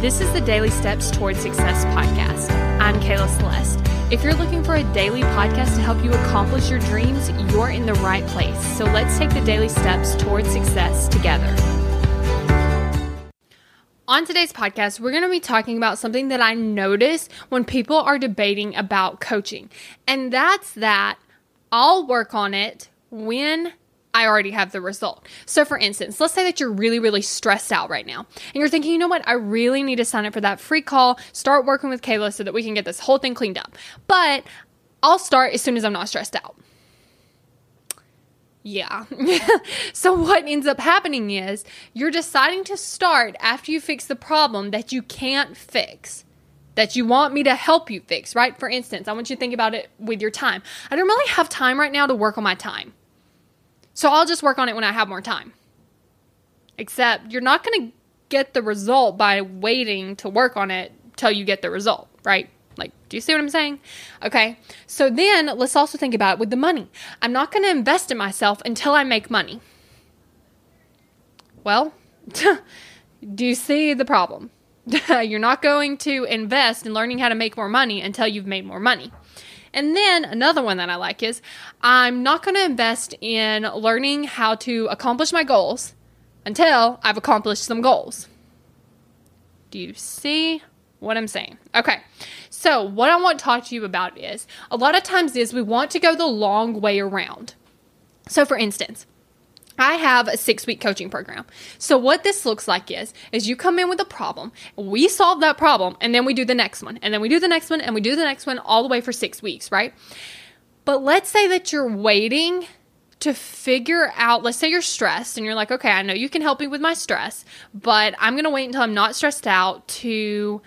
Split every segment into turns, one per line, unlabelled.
This is the Daily Steps Toward Success podcast. I'm Kayla Celeste. If you're looking for a daily podcast to help you accomplish your dreams, you're in the right place. So let's take the daily steps toward success together. On today's podcast, we're going to be talking about something that I notice when people are debating about coaching, and that's that I'll work on it when I already have the result. So, for instance, let's say that you're really, really stressed out right now and you're thinking, you know what, I really need to sign up for that free call, start working with Kayla so that we can get this whole thing cleaned up. But I'll start as soon as I'm not stressed out. Yeah. so, what ends up happening is you're deciding to start after you fix the problem that you can't fix that you want me to help you fix, right? For instance, I want you to think about it with your time. I don't really have time right now to work on my time. So I'll just work on it when I have more time. Except you're not going to get the result by waiting to work on it till you get the result, right? Like, do you see what I'm saying? Okay. So then let's also think about it with the money. I'm not going to invest in myself until I make money. Well, do you see the problem? You're not going to invest in learning how to make more money until you've made more money. And then another one that I like is I'm not going to invest in learning how to accomplish my goals until I've accomplished some goals. Do you see what I'm saying? Okay. So, what I want to talk to you about is a lot of times is we want to go the long way around. So, for instance, I have a six week coaching program. So what this looks like is, is you come in with a problem, we solve that problem, and then we do the next one, and then we do the next one, and we do the next one all the way for six weeks, right? But let's say that you're waiting to figure out, let's say you're stressed and you're like, okay, I know you can help me with my stress, but I'm to wait until I'm not stressed out to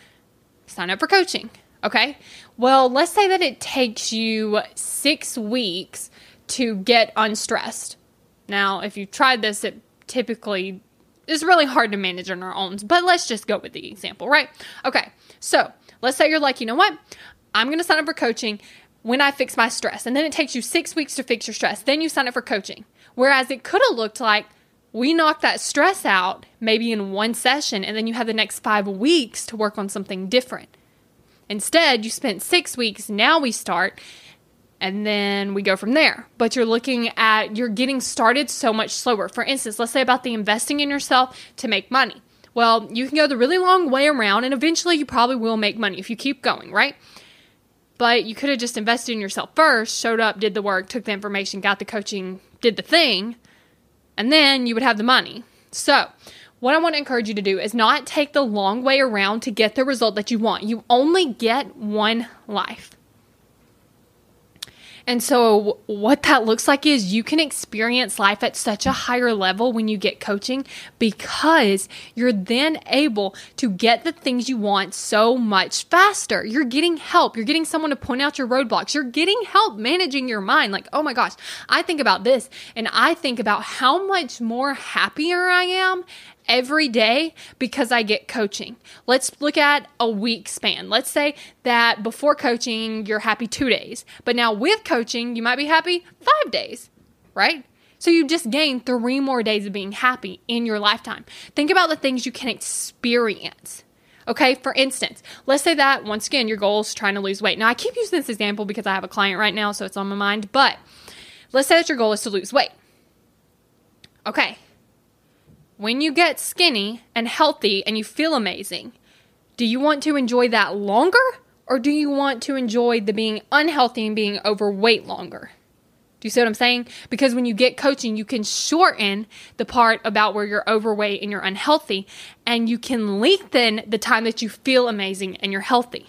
sign up for coaching. Okay. Well, let's say that it takes you six weeks to get unstressed. Now, if you've tried this, it typically is really hard to manage on our own, but let's just go with the example, right? Okay, so let's say you're like, you know what? I'm to sign up for coaching when I fix my stress. And then it takes you six weeks to fix your stress. Then you sign up for coaching. Whereas it could have looked like we knock that stress out maybe in one session, and then you have the next five weeks to work on something different. Instead, you spent six weeks, now we start, and then we go from there. But you're looking at, you're getting started so much slower. For instance, let's say about the investing in yourself to make money. Well, you can go the really long way around, and eventually you probably will make money if you keep going, right? But you could have just invested in yourself first, showed up, did the work, took the information, got the coaching, did the thing, and then you would have the money. So, what I want to encourage you to do is not take the long way around to get the result that you want. You only get one life. And so, what that looks like is you can experience life at such a higher level when you get coaching because you're then able to get the things you want so much faster. You're getting help. You're getting someone to point out your roadblocks. You're getting help managing your mind. Like, oh my gosh, I think about this and I think about how much more happier I am every day because I get coaching. Let's look at a week span. Let's say that before coaching, you're happy two days, but now with coaching, you might be happy five days, right? So you just gain three more days of being happy in your lifetime. Think about the things you can experience. Okay, for instance, let's say that once again, your goal is trying to lose weight. Now, I keep using this example because I have a client right now, so it's on my mind, but let's say that your goal is to lose weight. Okay, when you get skinny and healthy and you feel amazing, do you want to enjoy that longer or do you want to enjoy the being unhealthy and being overweight longer? Do you see what I'm saying? Because when you get coaching, you can shorten the part about where you're overweight and you're unhealthy, and you can lengthen the time that you feel amazing and you're healthy.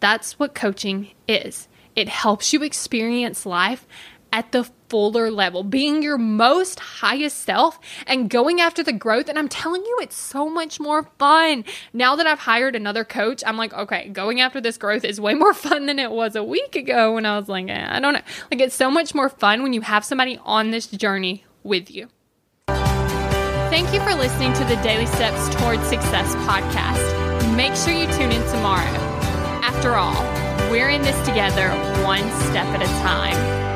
That's what coaching is. It helps you experience life at the fuller level, being your most highest self and going after the growth. And I'm telling you, it's so much more fun. Now that I've hired another coach, I'm like, okay, going after this growth is way more fun than it was a week ago when I was like, eh, I don't know. Like, it's so much more fun when you have somebody on this journey with you. Thank you for listening to the Daily Steps Towards Success podcast. Make sure you tune in tomorrow. After all, we're in this together, one step at a time.